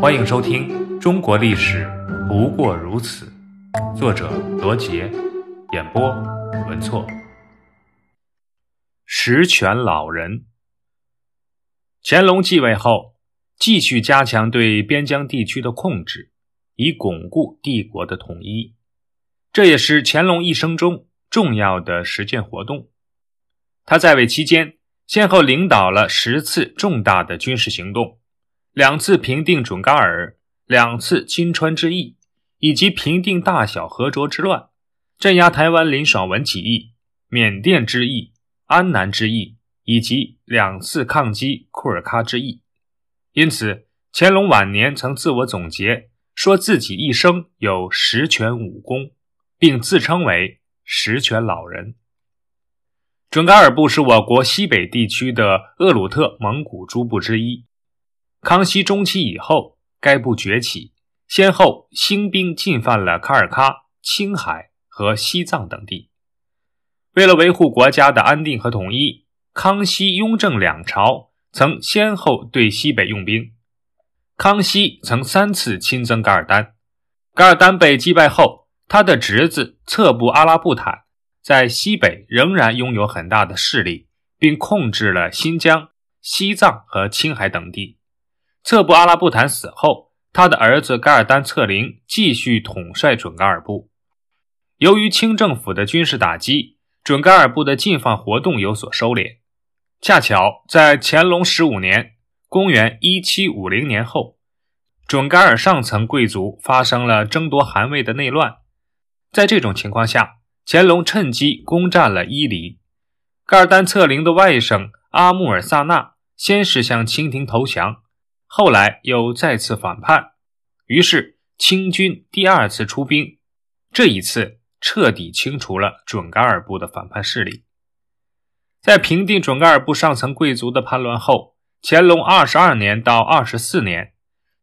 欢迎收听《中国历史不过如此》，作者罗杰，演播文措。十全老人，乾隆继位后，继续加强对边疆地区的控制，以巩固帝国的统一。这也是乾隆一生中重要的实践活动。他在位期间，先后领导了十次重大的军事行动。两次平定准噶尔，两次金川之役，以及平定大小和卓之乱，镇压台湾林爽文起义、缅甸之役、安南之役，以及两次抗击库尔喀之役。因此，乾隆晚年曾自我总结，说自己一生有十全武功，并自称为十全老人。准噶尔部是我国西北地区的鄂鲁特蒙古诸部之一。康熙中期以后，该部崛起，先后兴兵进犯了卡尔喀、青海和西藏等地。为了维护国家的安定和统一，康熙、雍正两朝曾先后对西北用兵。康熙曾三次亲征噶尔丹，噶尔丹被击败后，他的侄子策布阿拉布坦在西北仍然拥有很大的势力，并控制了新疆、西藏和青海等地。策布阿拉布坦死后，他的儿子噶尔丹策凌继续统帅准噶尔部。由于清政府的军事打击，准噶尔部的进犯活动有所收敛。恰巧在乾隆十五年（公元1750年）后，准噶尔上层贵族发生了争夺汗位的内乱。在这种情况下，乾隆趁机攻占了伊犁。噶尔丹策凌的外甥阿穆尔萨纳先是向清廷投降。后来又再次反叛，于是清军第二次出兵，这一次彻底清除了准噶尔部的反叛势力。在平定准噶尔部上层贵族的叛乱后，乾隆二十二年到二十四年，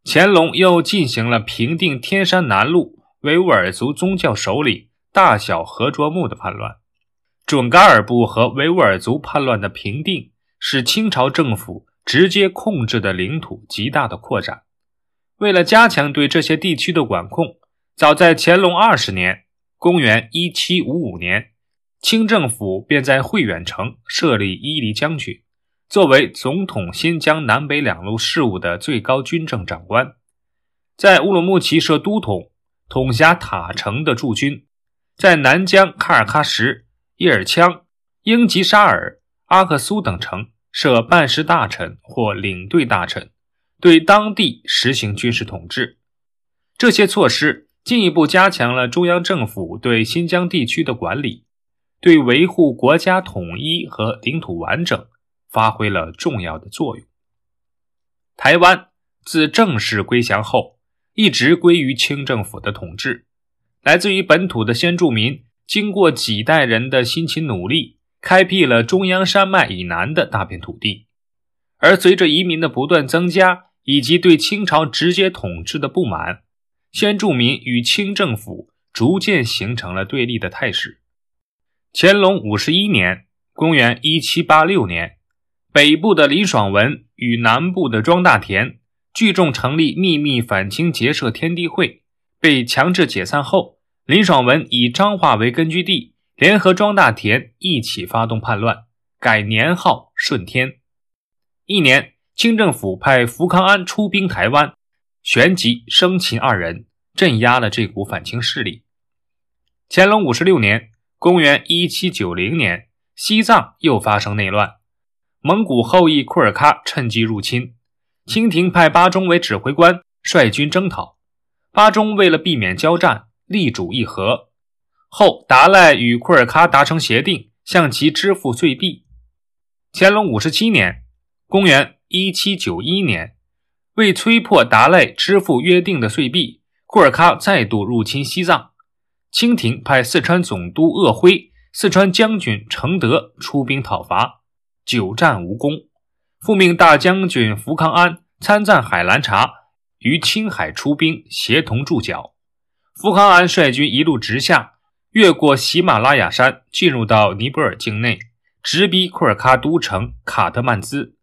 乾隆又进行了平定天山南路维吾尔族宗教首领大小和卓木的叛乱。准噶尔部和维吾尔族叛乱的平定，使清朝政府。直接控制的领土极大的扩展。为了加强对这些地区的管控，早在乾隆二十年（公元1755年），清政府便在惠远城设立伊犁将军，作为总统新疆南北两路事务的最高军政长官；在乌鲁木齐设都统，统辖塔城的驻军；在南疆喀尔喀什、叶尔羌、英吉沙尔、阿克苏等城。设办事大臣或领队大臣，对当地实行军事统治。这些措施进一步加强了中央政府对新疆地区的管理，对维护国家统一和领土完整发挥了重要的作用。台湾自正式归降后，一直归于清政府的统治。来自于本土的先住民，经过几代人的辛勤努力。开辟了中央山脉以南的大片土地，而随着移民的不断增加，以及对清朝直接统治的不满，先住民与清政府逐渐形成了对立的态势。乾隆五十一年（公元1786年），北部的林爽文与南部的庄大田聚众成立秘密反清结社天地会，被强制解散后，林爽文以彰化为根据地。联合庄大田一起发动叛乱，改年号顺天。一年，清政府派福康安出兵台湾，旋即生擒二人，镇压了这股反清势力。乾隆五十六年（公元1790年），西藏又发生内乱，蒙古后裔库尔喀趁机入侵，清廷派巴中为指挥官，率军征讨。巴中为了避免交战，力主议和。后达赖与库尔喀达成协定，向其支付岁币。乾隆五十七年（公元1791年），为催迫达赖支付约定的岁币，库尔喀再度入侵西藏。清廷派四川总督鄂辉、四川将军承德出兵讨伐，久战无功，复命大将军福康安参赞海兰察于青海出兵协同驻剿。福康安率军一路直下。越过喜马拉雅山，进入到尼泊尔境内，直逼库尔喀都城卡特曼兹。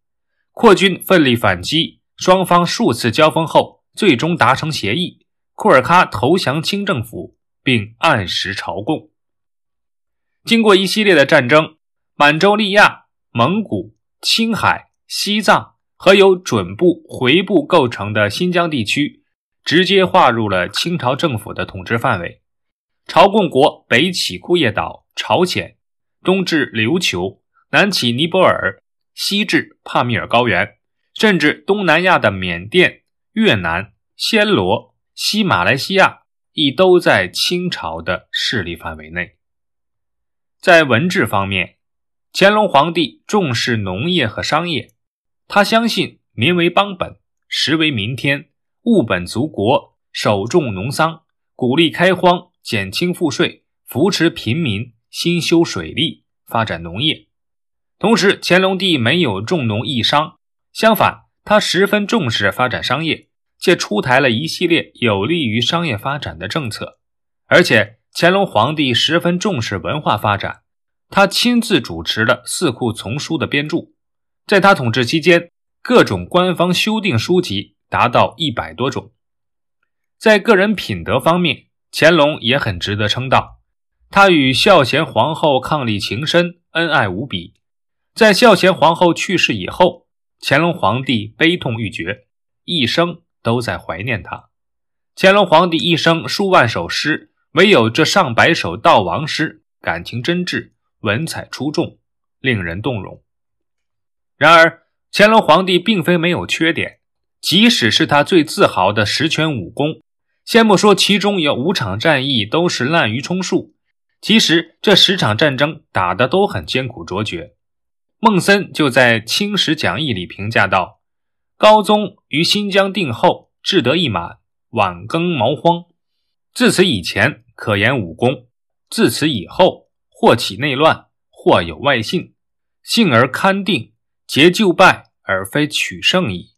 扩军奋力反击，双方数次交锋后，最终达成协议，库尔喀投降清政府，并按时朝贡。经过一系列的战争，满洲利亚、蒙古、青海、西藏和由准部、回部构成的新疆地区，直接划入了清朝政府的统治范围。朝贡国北起库页岛、朝鲜，东至琉球，南起尼泊尔，西至帕米尔高原，甚至东南亚的缅甸、越南、暹罗、西马来西亚，亦都在清朝的势力范围内。在文治方面，乾隆皇帝重视农业和商业，他相信民为邦本，食为民天，务本足国，首重农桑，鼓励开荒，减轻赋税，扶持贫民，兴修水利，发展农业。同时，乾隆帝没有重农抑商，相反，他十分重视发展商业，且出台了一系列有利于商业发展的政策，而且。乾隆皇帝十分重视文化发展，他亲自主持了四库丛书的编著。在他统治期间，各种官方修订书籍达到一百多种。在个人品德方面，乾隆也很值得称道。他与孝贤皇后伉俪情深，恩爱无比。在孝贤皇后去世以后，乾隆皇帝悲痛欲绝，一生都在怀念她。乾隆皇帝一生数万首诗。唯有这上百首悼亡诗，感情真挚，文采出众，令人动容。然而，乾隆皇帝并非没有缺点，即使是他最自豪的十全武功，先不说其中有五场战役都是滥竽充数，其实这十场战争打的都很艰苦卓绝。孟森就在《清史讲义》里评价道：“高宗于新疆定后，志得意满，晚耕茅荒。自此以前。”可言武功，自此以后，或起内乱，或有外信，幸而堪定，结旧败而非取胜矣。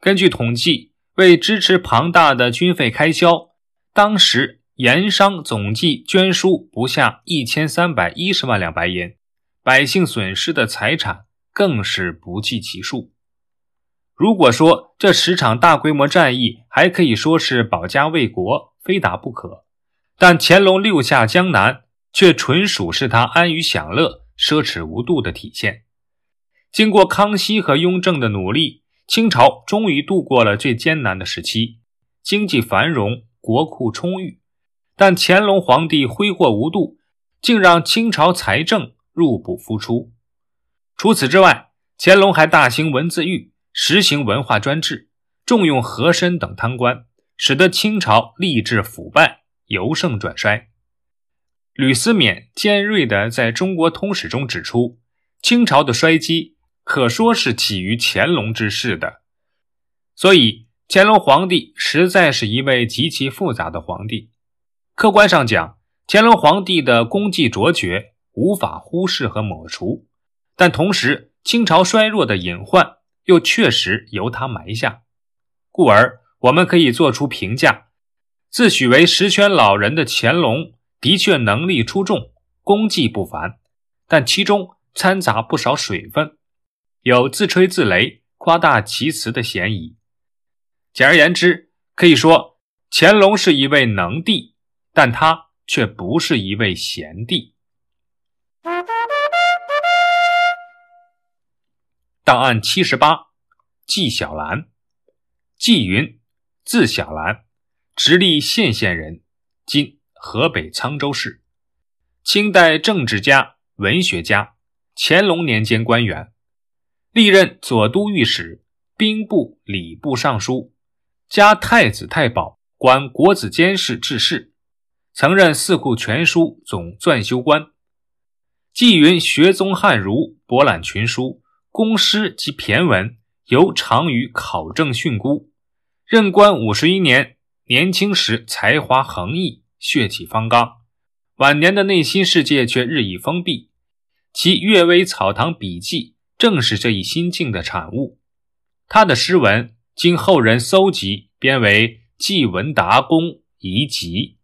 根据统计，为支持庞大的军费开销，当时盐商总计捐输不下一千三百一十万两白银，百姓损失的财产更是不计其数。如果说这十场大规模战役还可以说是保家卫国，非打不可。但乾隆六下江南，却纯属是他安于享乐、奢侈无度的体现。经过康熙和雍正的努力，清朝终于度过了最艰难的时期，经济繁荣，国库充裕。但乾隆皇帝挥霍无度，竟让清朝财政入不敷出。除此之外，乾隆还大兴文字狱，实行文化专制，重用和珅等贪官，使得清朝吏治腐败。由盛转衰，吕思勉尖锐地在中国通史中指出，清朝的衰积可说是起于乾隆之世的。所以，乾隆皇帝实在是一位极其复杂的皇帝。客观上讲，乾隆皇帝的功绩卓绝，无法忽视和抹除。但同时，清朝衰弱的隐患又确实由他埋下，故而我们可以做出评价。自诩为十全老人的乾隆，的确能力出众，功绩不凡，但其中掺杂不少水分，有自吹自擂、夸大其词的嫌疑。简而言之，可以说乾隆是一位能帝，但他却不是一位贤帝。档案七十八，纪晓岚，纪云，字晓岚。直隶献县人，今河北沧州市。清代政治家、文学家，乾隆年间官员，历任左都御史、兵部、礼部尚书，加太子太保，管国子监事治事，曾任《四库全书》总纂修官。纪云学宗汉儒，博览群书，公诗及骈文尤长于考证训诂。任官五十一年。年轻时才华横溢，血气方刚；晚年的内心世界却日益封闭。其《阅微草堂笔记》正是这一心境的产物。他的诗文经后人搜集编为《纪文达公遗集》。